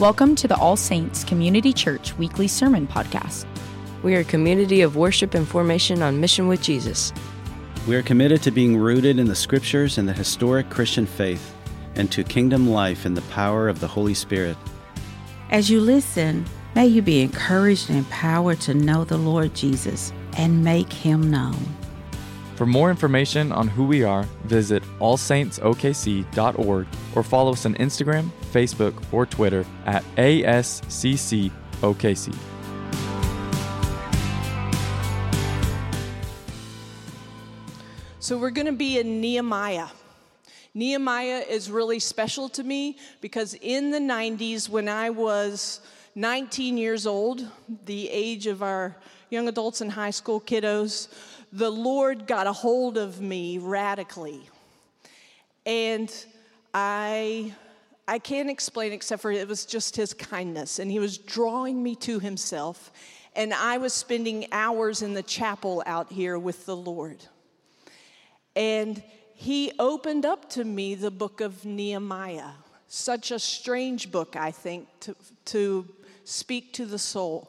Welcome to the All Saints Community Church Weekly Sermon Podcast. We are a community of worship and formation on mission with Jesus. We are committed to being rooted in the scriptures and the historic Christian faith and to kingdom life in the power of the Holy Spirit. As you listen, may you be encouraged and empowered to know the Lord Jesus and make him known. For more information on who we are, visit allsaintsokc.org or follow us on Instagram, Facebook, or Twitter at ASCCOKC. So we're going to be in Nehemiah. Nehemiah is really special to me because in the 90s, when I was 19 years old, the age of our young adults and high school kiddos, the Lord got a hold of me radically. And I I can't explain except for it was just his kindness and he was drawing me to himself and I was spending hours in the chapel out here with the Lord. And he opened up to me the book of Nehemiah. Such a strange book, I think, to, to speak to the soul.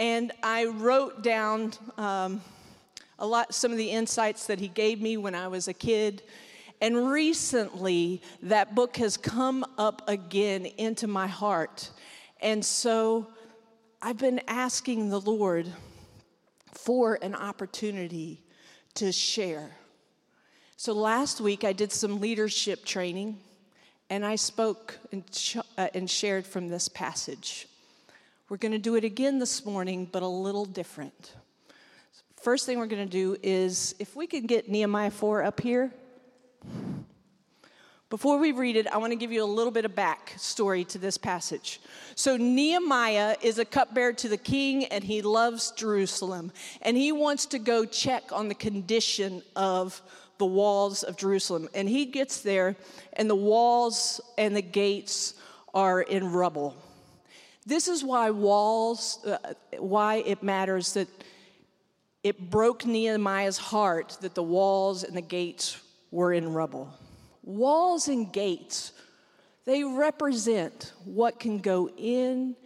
And I wrote down um, a lot, some of the insights that he gave me when I was a kid. And recently, that book has come up again into my heart. And so I've been asking the Lord for an opportunity to share. So last week I did some leadership training and I spoke and, sh- uh, and shared from this passage. We're going to do it again this morning, but a little different. First thing we're going to do is if we could get Nehemiah 4 up here. Before we read it, I want to give you a little bit of backstory to this passage. So, Nehemiah is a cupbearer to the king, and he loves Jerusalem. And he wants to go check on the condition of the walls of Jerusalem. And he gets there, and the walls and the gates are in rubble. This is why walls, uh, why it matters that it broke Nehemiah's heart that the walls and the gates were in rubble. Walls and gates, they represent what can go in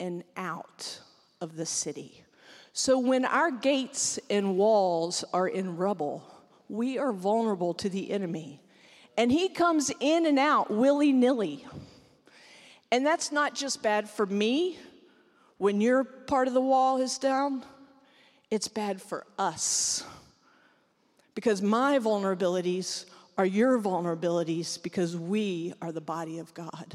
and out of the city. So when our gates and walls are in rubble, we are vulnerable to the enemy. And he comes in and out willy nilly. And that's not just bad for me when your part of the wall is down, it's bad for us. Because my vulnerabilities are your vulnerabilities because we are the body of God.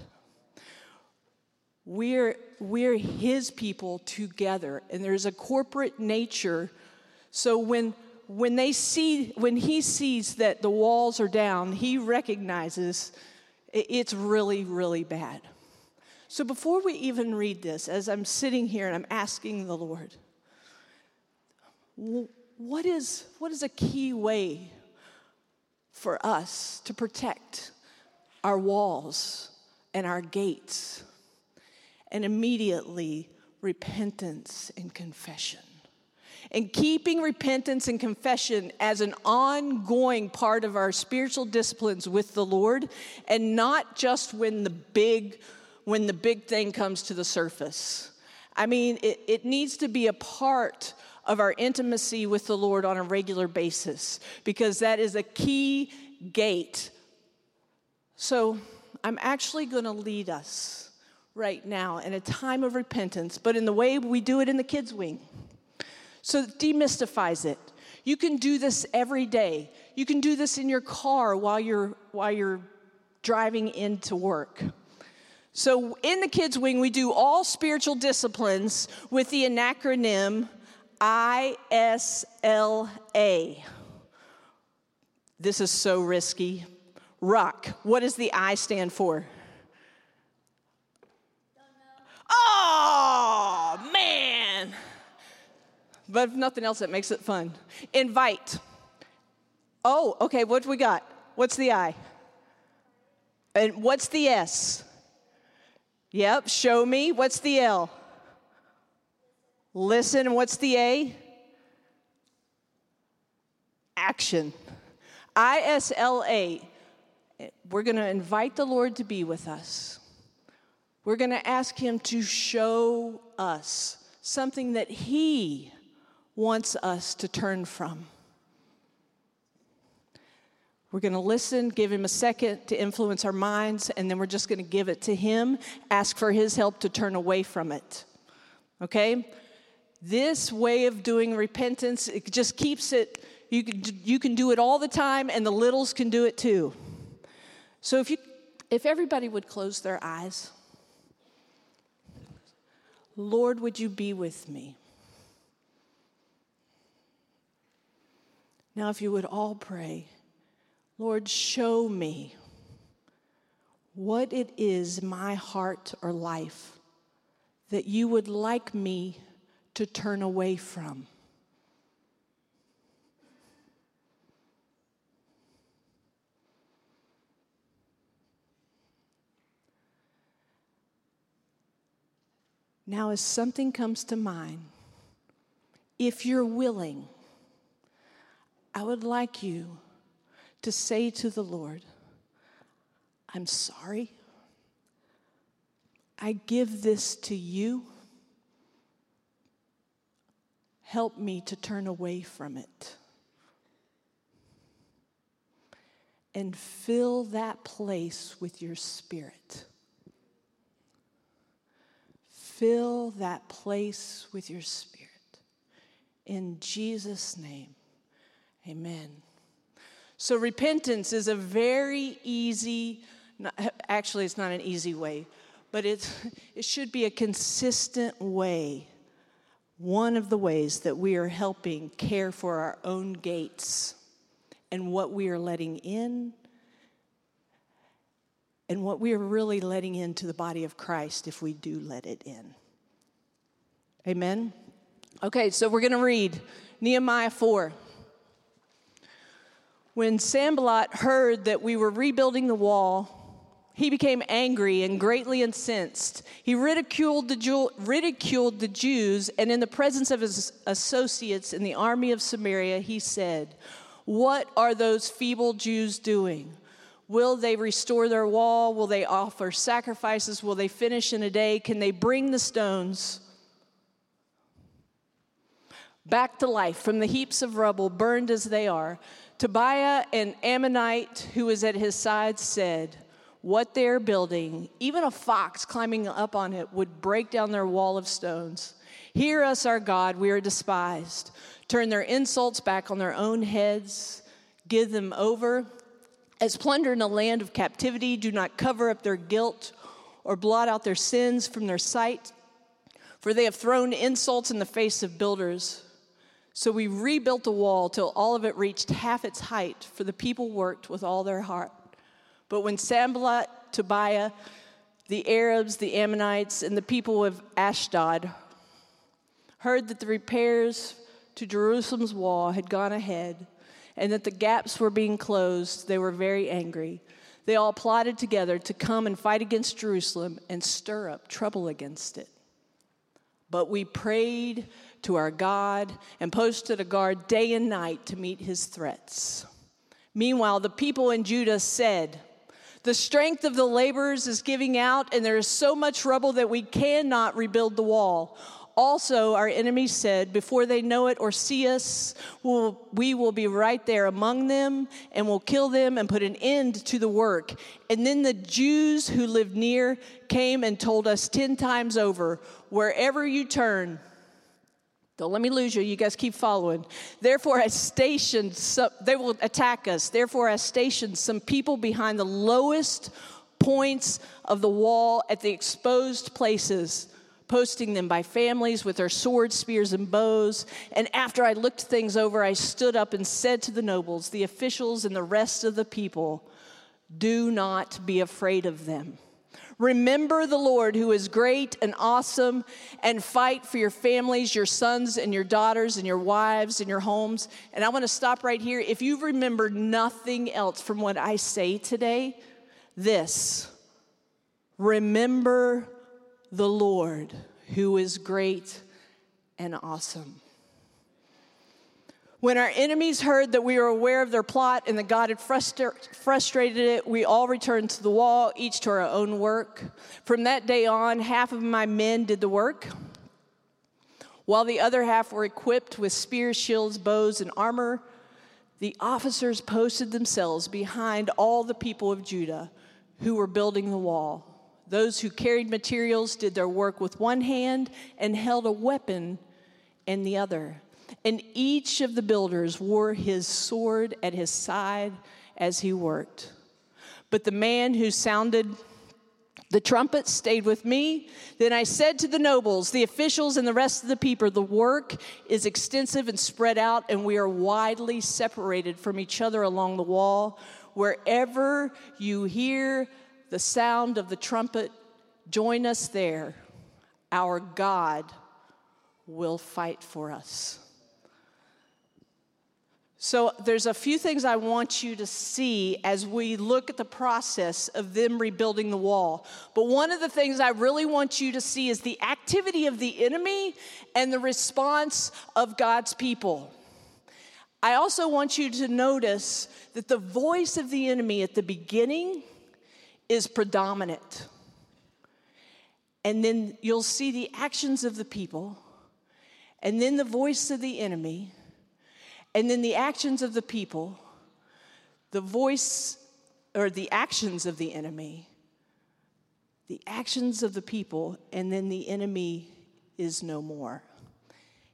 We're, we're His people together, and there's a corporate nature. So when when they see when he sees that the walls are down he recognizes it's really really bad so before we even read this as i'm sitting here and i'm asking the lord what is what is a key way for us to protect our walls and our gates and immediately repentance and confession and keeping repentance and confession as an ongoing part of our spiritual disciplines with the Lord and not just when the big when the big thing comes to the surface. I mean, it, it needs to be a part of our intimacy with the Lord on a regular basis because that is a key gate. So, I'm actually going to lead us right now in a time of repentance, but in the way we do it in the kids' wing. So it demystifies it. You can do this every day. You can do this in your car while you're while you're driving into work. So in the kids wing we do all spiritual disciplines with the acronym ISLA. This is so risky. Rock. What does the I stand for? Oh, man. But if nothing else, it makes it fun. Invite. Oh, okay, what do we got? What's the I? And what's the S? Yep, show me. What's the L? Listen. What's the A? Action. ISLA. We're going to invite the Lord to be with us. We're going to ask Him to show us something that He wants us to turn from. We're going to listen, give Him a second to influence our minds, and then we're just going to give it to Him, ask for His help to turn away from it. Okay? This way of doing repentance, it just keeps it, you can, you can do it all the time, and the littles can do it too. So if you if everybody would close their eyes, Lord, would you be with me? Now, if you would all pray, Lord, show me what it is, my heart or life, that you would like me to turn away from. Now, as something comes to mind, if you're willing, I would like you to say to the Lord, I'm sorry. I give this to you. Help me to turn away from it. And fill that place with your spirit. Fill that place with your spirit. In Jesus' name, amen. So, repentance is a very easy, actually, it's not an easy way, but it's, it should be a consistent way. One of the ways that we are helping care for our own gates and what we are letting in and what we are really letting into the body of Christ if we do let it in. Amen? Okay, so we're going to read Nehemiah 4. When Sanballat heard that we were rebuilding the wall, he became angry and greatly incensed. He ridiculed the, Jew, ridiculed the Jews, and in the presence of his associates in the army of Samaria, he said, What are those feeble Jews doing? Will they restore their wall? Will they offer sacrifices? Will they finish in a day? Can they bring the stones back to life from the heaps of rubble, burned as they are? Tobiah, an Ammonite who was at his side, said, What they are building, even a fox climbing up on it would break down their wall of stones. Hear us, our God, we are despised. Turn their insults back on their own heads, give them over as plunder in a land of captivity, do not cover up their guilt or blot out their sins from their sight, for they have thrown insults in the face of builders. So we rebuilt the wall till all of it reached half its height, for the people worked with all their heart. But when Sanballat, Tobiah, the Arabs, the Ammonites, and the people of Ashdod heard that the repairs to Jerusalem's wall had gone ahead, and that the gaps were being closed, they were very angry. They all plotted together to come and fight against Jerusalem and stir up trouble against it. But we prayed to our God and posted a guard day and night to meet his threats. Meanwhile, the people in Judah said, The strength of the laborers is giving out, and there is so much rubble that we cannot rebuild the wall. Also, our enemies said, Before they know it or see us, we'll, we will be right there among them and will kill them and put an end to the work. And then the Jews who lived near came and told us 10 times over, Wherever you turn, don't let me lose you. You guys keep following. Therefore, I stationed, some, they will attack us. Therefore, I stationed some people behind the lowest points of the wall at the exposed places posting them by families with their swords, spears, and bows. And after I looked things over, I stood up and said to the nobles, the officials, and the rest of the people, Do not be afraid of them. Remember the Lord who is great and awesome, and fight for your families, your sons and your daughters, and your wives and your homes. And I want to stop right here. If you remember nothing else from what I say today, this remember the Lord who is great and awesome. When our enemies heard that we were aware of their plot and that God had frustra- frustrated it, we all returned to the wall, each to our own work. From that day on, half of my men did the work, while the other half were equipped with spears, shields, bows, and armor. The officers posted themselves behind all the people of Judah who were building the wall. Those who carried materials did their work with one hand and held a weapon in the other. And each of the builders wore his sword at his side as he worked. But the man who sounded the trumpet stayed with me. Then I said to the nobles, the officials, and the rest of the people, The work is extensive and spread out, and we are widely separated from each other along the wall. Wherever you hear the sound of the trumpet, join us there. Our God will fight for us. So, there's a few things I want you to see as we look at the process of them rebuilding the wall. But one of the things I really want you to see is the activity of the enemy and the response of God's people. I also want you to notice that the voice of the enemy at the beginning is predominant. And then you'll see the actions of the people, and then the voice of the enemy and then the actions of the people, the voice or the actions of the enemy, the actions of the people, and then the enemy is no more.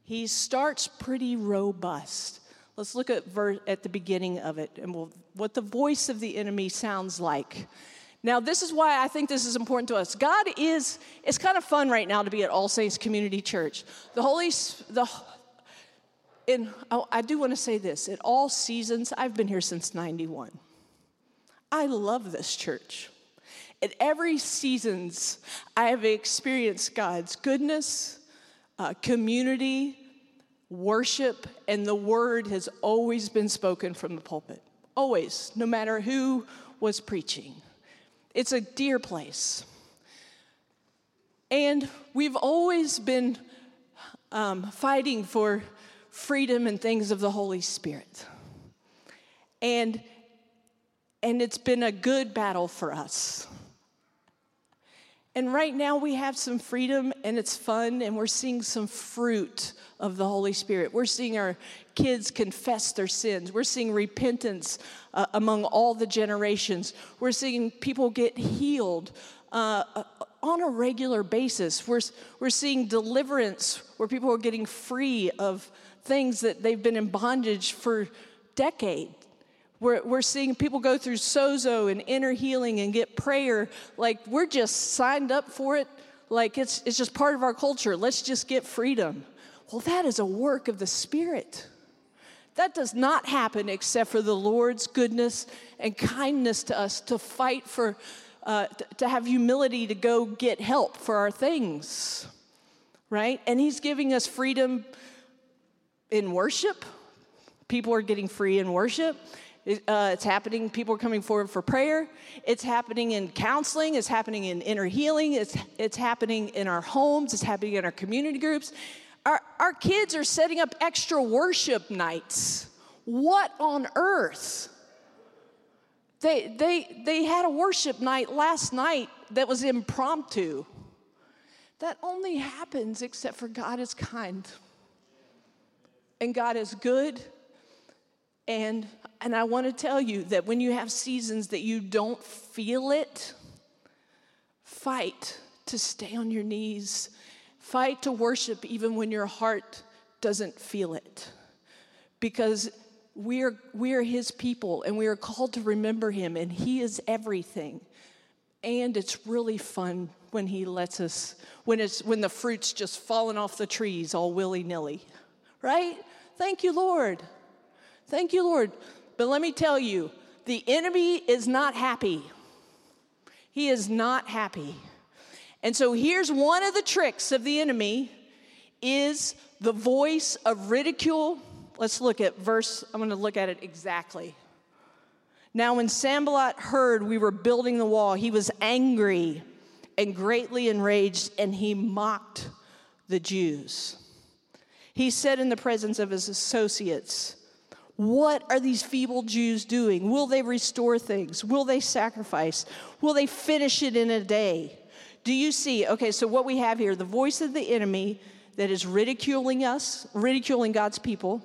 He starts pretty robust. Let's look at, ver- at the beginning of it and we'll, what the voice of the enemy sounds like. Now, this is why I think this is important to us. God is, it's kind of fun right now to be at All Saints Community Church. The Holy, the, and oh, I do want to say this at all seasons, I've been here since 91. I love this church. At every seasons, I have experienced God's goodness, uh, community, worship, and the word has always been spoken from the pulpit. Always, no matter who was preaching. It's a dear place. And we've always been um, fighting for freedom and things of the Holy Spirit. And and it's been a good battle for us. And right now we have some freedom and it's fun and we're seeing some fruit of the Holy Spirit. We're seeing our kids confess their sins. We're seeing repentance uh, among all the generations. We're seeing people get healed uh, uh on a regular basis. We're, we're seeing deliverance where people are getting free of things that they've been in bondage for decades. We're, we're seeing people go through sozo and inner healing and get prayer. Like we're just signed up for it. Like it's, it's just part of our culture. Let's just get freedom. Well, that is a work of the Spirit. That does not happen except for the Lord's goodness and kindness to us to fight for, uh, to have humility to go get help for our things, right? And He's giving us freedom in worship. People are getting free in worship. Uh, it's happening. People are coming forward for prayer. It's happening in counseling. It's happening in inner healing. It's, it's happening in our homes. It's happening in our community groups. Our, our kids are setting up extra worship nights. What on earth? They, they, they had a worship night last night that was impromptu. That only happens except for God is kind and God is good. And, and I want to tell you that when you have seasons that you don't feel it, fight to stay on your knees. Fight to worship even when your heart doesn't feel it. Because we are, we are His people and we are called to remember Him, and He is everything. And it's really fun when He lets us, when, it's, when the fruit's just falling off the trees all willy nilly right? Thank you, Lord. Thank you, Lord. But let me tell you, the enemy is not happy. He is not happy. And so here's one of the tricks of the enemy is the voice of ridicule. Let's look at verse, I'm going to look at it exactly. Now, when Sanballat heard we were building the wall, he was angry and greatly enraged, and he mocked the Jews. He said in the presence of his associates, What are these feeble Jews doing? Will they restore things? Will they sacrifice? Will they finish it in a day? Do you see? Okay, so what we have here the voice of the enemy that is ridiculing us, ridiculing God's people,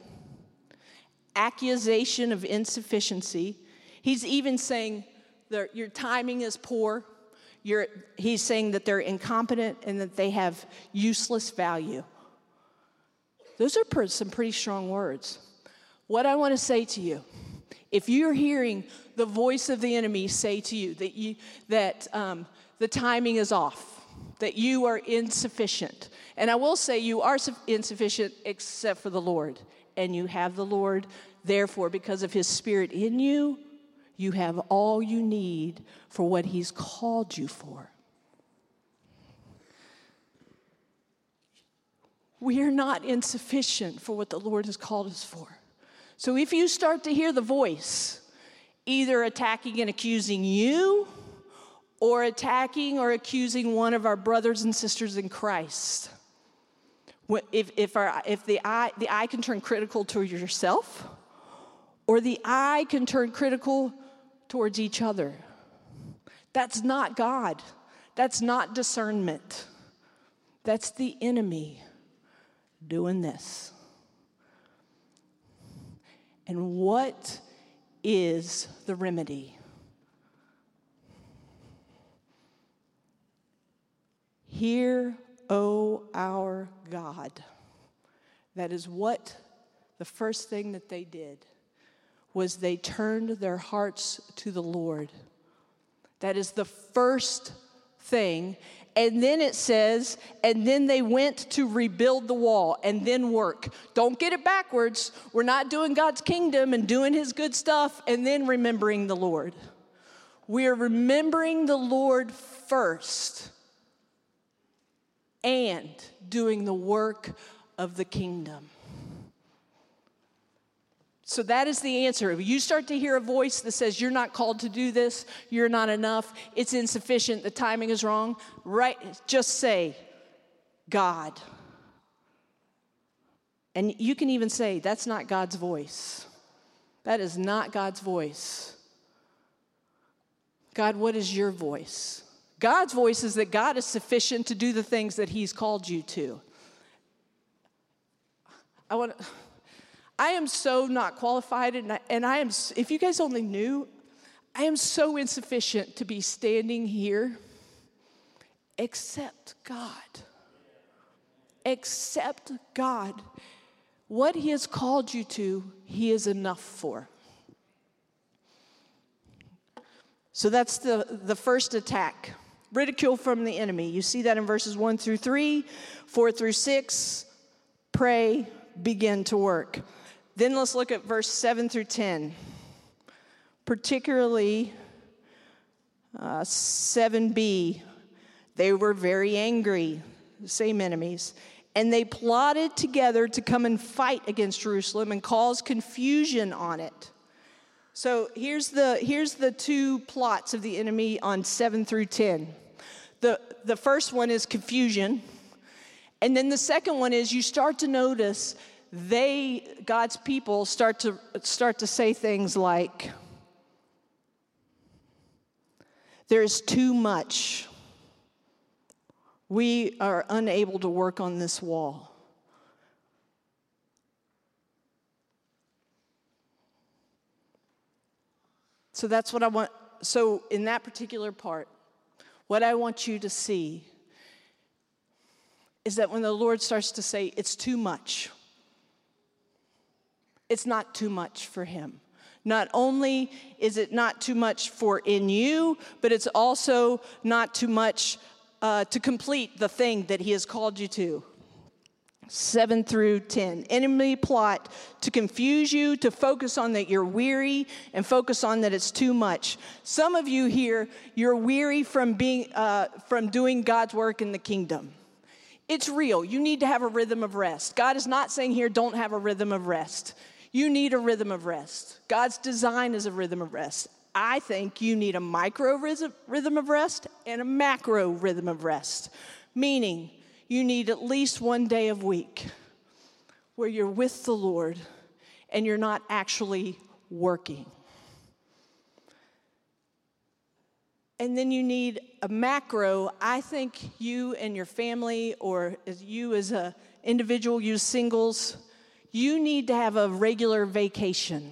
accusation of insufficiency. He's even saying that your timing is poor. You're, he's saying that they're incompetent and that they have useless value. Those are some pretty strong words. What I want to say to you, if you're hearing the voice of the enemy say to you that, you, that um, the timing is off, that you are insufficient. And I will say you are insufficient except for the Lord. And you have the Lord. Therefore, because of his spirit in you, you have all you need for what he's called you for. We are not insufficient for what the Lord has called us for. So if you start to hear the voice, either attacking and accusing you, or attacking or accusing one of our brothers and sisters in Christ. If, if, our, if the, eye, the eye can turn critical to yourself, or the eye can turn critical towards each other. That's not God. That's not discernment. That's the enemy doing this. And what is the remedy? Hear, O our God. That is what the first thing that they did was they turned their hearts to the Lord. That is the first thing. And then it says, and then they went to rebuild the wall and then work. Don't get it backwards. We're not doing God's kingdom and doing his good stuff and then remembering the Lord. We are remembering the Lord first and doing the work of the kingdom. So that is the answer. If you start to hear a voice that says you're not called to do this, you're not enough, it's insufficient, the timing is wrong, right just say God. And you can even say that's not God's voice. That is not God's voice. God, what is your voice? God's voice is that God is sufficient to do the things that He's called you to. I want to. I am so not qualified, and I, and I am, if you guys only knew, I am so insufficient to be standing here except God. Except God. What He has called you to, He is enough for. So that's the, the first attack ridicule from the enemy. You see that in verses 1 through 3, 4 through 6. Pray, begin to work. Then let's look at verse 7 through 10. Particularly uh, 7b. They were very angry, same enemies, and they plotted together to come and fight against Jerusalem and cause confusion on it. So here's the, here's the two plots of the enemy on 7 through 10. The, the first one is confusion. And then the second one is you start to notice they, God's people, start to, start to say things like, There's too much. We are unable to work on this wall. So that's what I want. So, in that particular part, what I want you to see is that when the Lord starts to say, It's too much it's not too much for him. Not only is it not too much for in you, but it's also not too much uh, to complete the thing that he has called you to. 7 through 10. Enemy plot to confuse you, to focus on that you're weary, and focus on that it's too much. Some of you here, you're weary from being uh, from doing God's work in the kingdom. It's real. You need to have a rhythm of rest. God is not saying here, don't have a rhythm of rest. You need a rhythm of rest. God's design is a rhythm of rest. I think you need a micro rhythm of rest and a macro rhythm of rest, meaning you need at least one day of week where you're with the Lord and you're not actually working. And then you need a macro. I think you and your family, or as you as a individual, you singles, you need to have a regular vacation.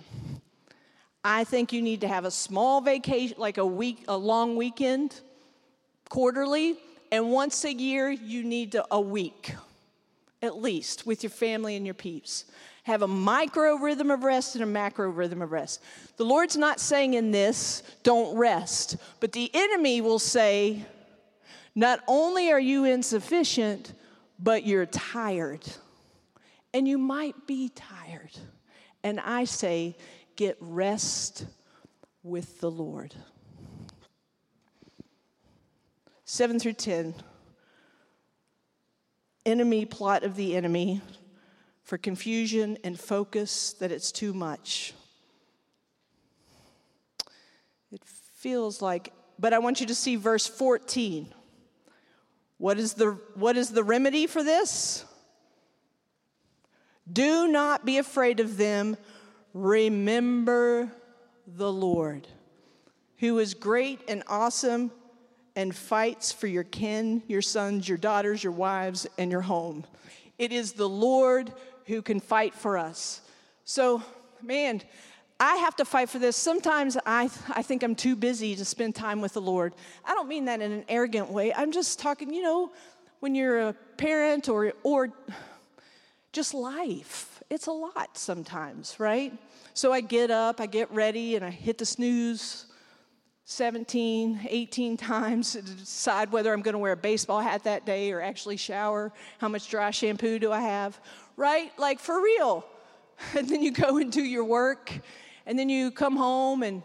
I think you need to have a small vacation, like a week, a long weekend, quarterly, and once a year you need to, a week, at least, with your family and your peeps. Have a micro rhythm of rest and a macro rhythm of rest. The Lord's not saying in this, don't rest, but the enemy will say, not only are you insufficient, but you're tired. And you might be tired. And I say, get rest with the Lord. 7 through 10. Enemy plot of the enemy for confusion and focus that it's too much. It feels like, but I want you to see verse 14. What is the, what is the remedy for this? Do not be afraid of them. Remember the Lord, who is great and awesome and fights for your kin, your sons, your daughters, your wives, and your home. It is the Lord who can fight for us. So, man, I have to fight for this. Sometimes I, I think I'm too busy to spend time with the Lord. I don't mean that in an arrogant way. I'm just talking, you know, when you're a parent or, or just life. It's a lot sometimes, right? So I get up, I get ready, and I hit the snooze 17, 18 times to decide whether I'm going to wear a baseball hat that day or actually shower. How much dry shampoo do I have? Right? Like for real. And then you go and do your work, and then you come home and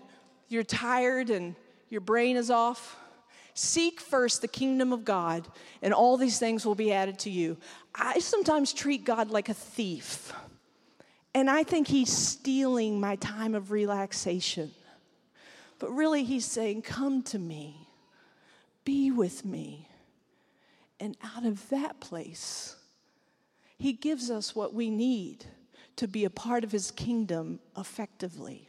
you're tired and your brain is off. Seek first the kingdom of God, and all these things will be added to you. I sometimes treat God like a thief, and I think He's stealing my time of relaxation. But really, He's saying, Come to me, be with me. And out of that place, He gives us what we need to be a part of His kingdom effectively.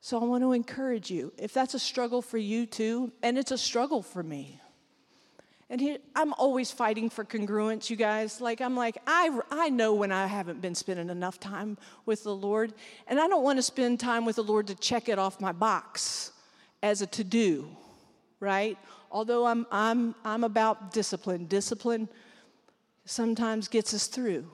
So I want to encourage you. If that's a struggle for you too, and it's a struggle for me. And he, I'm always fighting for congruence, you guys. Like, I'm like, I, I know when I haven't been spending enough time with the Lord, and I don't want to spend time with the Lord to check it off my box as a to do, right? Although I'm, I'm, I'm about discipline. Discipline sometimes gets us through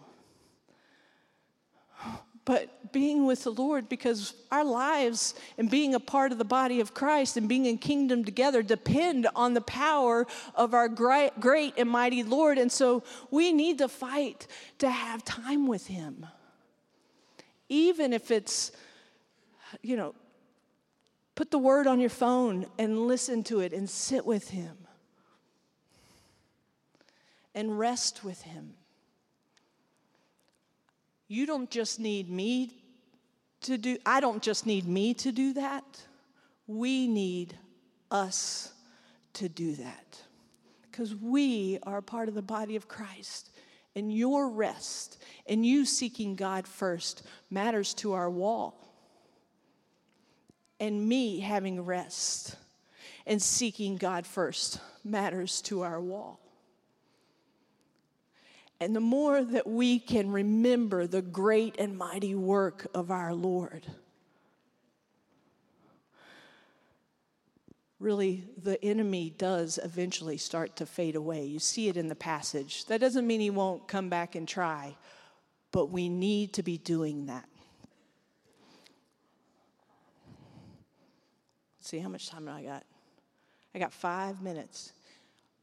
but being with the Lord because our lives and being a part of the body of Christ and being in kingdom together depend on the power of our great, great and mighty Lord. And so we need to fight to have time with Him. Even if it's, you know, put the word on your phone and listen to it and sit with Him and rest with Him. You don't just need me to do, I don't just need me to do that. We need us to do that. Because we are part of the body of Christ. And your rest and you seeking God first matters to our wall. And me having rest and seeking God first matters to our wall. And the more that we can remember the great and mighty work of our Lord, really the enemy does eventually start to fade away. You see it in the passage. That doesn't mean he won't come back and try, but we need to be doing that. Let's see, how much time I got? I got five minutes.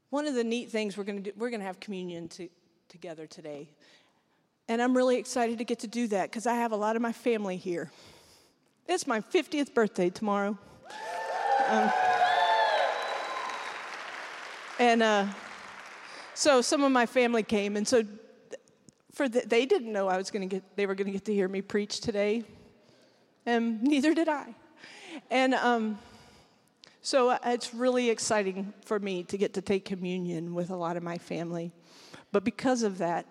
One of the neat things we're going to do, we're going to have communion to, together today. And I'm really excited to get to do that because I have a lot of my family here. It's my 50th birthday tomorrow. Um, and uh, so some of my family came, and so for the, they didn't know I was going to get they were going to get to hear me preach today, and neither did I. And um, so uh, it's really exciting for me to get to take communion with a lot of my family. But because of that,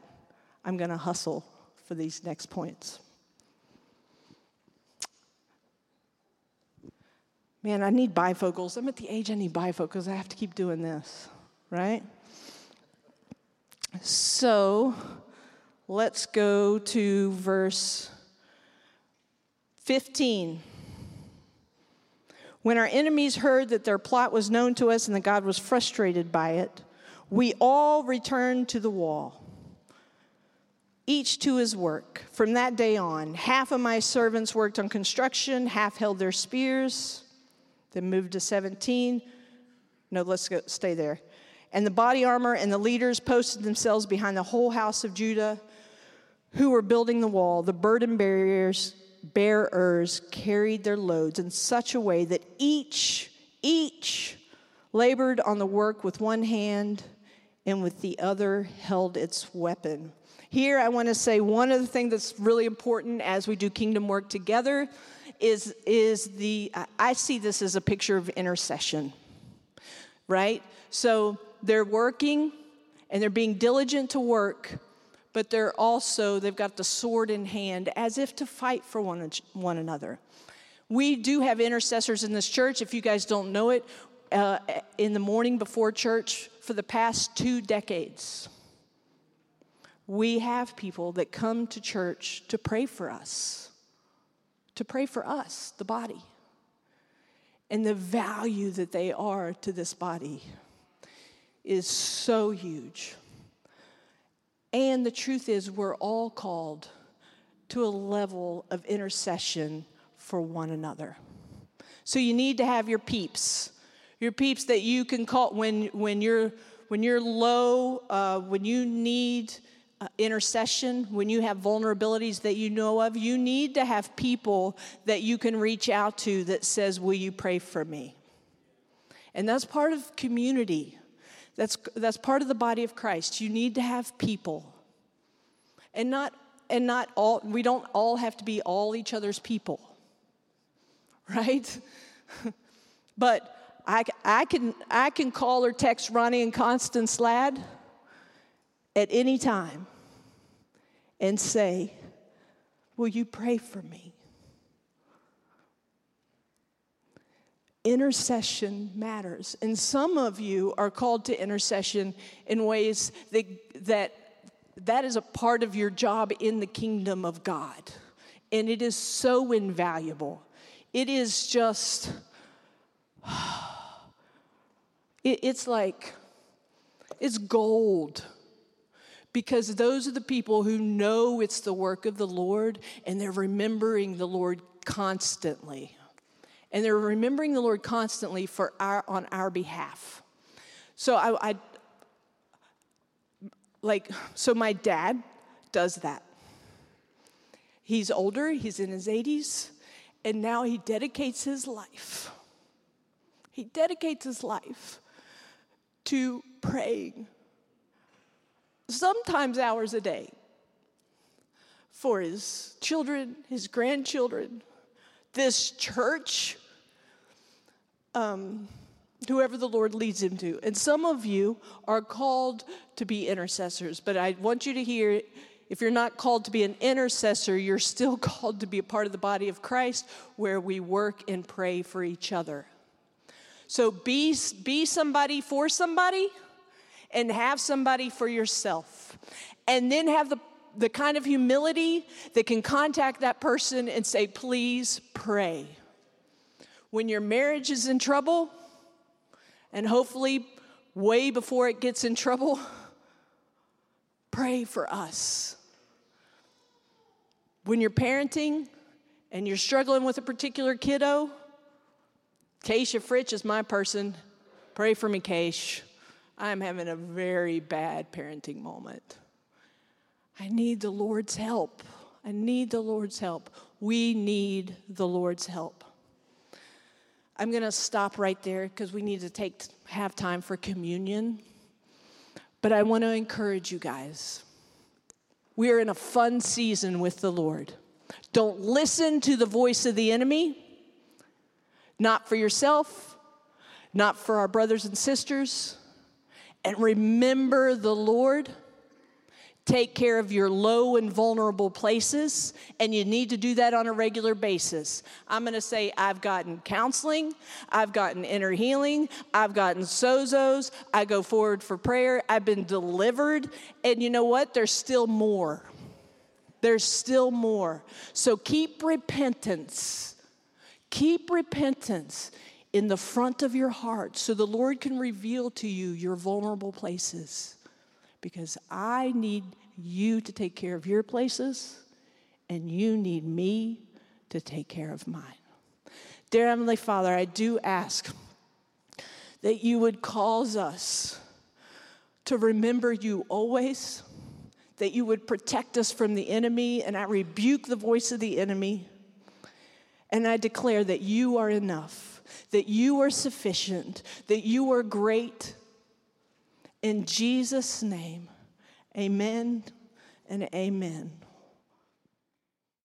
I'm going to hustle for these next points. Man, I need bifocals. I'm at the age I need bifocals. I have to keep doing this, right? So let's go to verse 15. When our enemies heard that their plot was known to us and that God was frustrated by it, we all returned to the wall, each to his work. From that day on, half of my servants worked on construction, half held their spears then moved to 17. No, let's go, stay there. And the body armor and the leaders posted themselves behind the whole house of Judah who were building the wall. The burden bearers, bearers carried their loads in such a way that each, each labored on the work with one hand and with the other held its weapon. Here, I want to say one of the things that's really important as we do kingdom work together is, is the, I see this as a picture of intercession, right? So they're working and they're being diligent to work, but they're also, they've got the sword in hand as if to fight for one, one another. We do have intercessors in this church. If you guys don't know it, uh, in the morning before church for the past two decades, we have people that come to church to pray for us to pray for us, the body, and the value that they are to this body is so huge. And the truth is, we're all called to a level of intercession for one another. So you need to have your peeps, your peeps that you can call when, when, you're, when you're low, uh, when you need uh, intercession, when you have vulnerabilities that you know of, you need to have people that you can reach out to that says, "Will you pray for me?" And that's part of community. That's that's part of the body of Christ. You need to have people. And not and not all we don't all have to be all each other's people. Right? but I, I, can, I can call or text Ronnie and Constance Ladd at any time and say, Will you pray for me? Intercession matters. And some of you are called to intercession in ways that, that that is a part of your job in the kingdom of God. And it is so invaluable. It is just, it, it's like, it's gold because those are the people who know it's the work of the Lord and they're remembering the Lord constantly. And they're remembering the Lord constantly for our, on our behalf. So I, I like, so my dad does that. He's older, he's in his 80s, and now he dedicates his life. He dedicates his life to praying sometimes hours a day for his children, his grandchildren, this church, um, whoever the Lord leads him to. And some of you are called to be intercessors, but I want you to hear if you're not called to be an intercessor, you're still called to be a part of the body of Christ where we work and pray for each other. So be, be somebody for somebody and have somebody for yourself. And then have the, the kind of humility that can contact that person and say, please pray. When your marriage is in trouble, and hopefully way before it gets in trouble, pray for us. When you're parenting and you're struggling with a particular kiddo, Keisha Fritch is my person. Pray for me, Keish. I'm having a very bad parenting moment. I need the Lord's help. I need the Lord's help. We need the Lord's help. I'm going to stop right there because we need to take have time for communion. But I want to encourage you guys. We are in a fun season with the Lord. Don't listen to the voice of the enemy, not for yourself, not for our brothers and sisters and remember the Lord, take care of your low and vulnerable places, and you need to do that on a regular basis. I'm going to say, I've gotten counseling, I've gotten inner healing, I've gotten sozos, I go forward for prayer, I've been delivered, and you know what? There's still more. There's still more. So keep repentance. Keep repentance in the front of your heart so the Lord can reveal to you your vulnerable places because I need you to take care of your places, and you need me to take care of mine. Dear Heavenly Father, I do ask that you would cause us to remember you always, that you would protect us from the enemy, and I rebuke the voice of the enemy, and I declare that you are enough, that you are sufficient, that you are great in Jesus' name, amen and amen.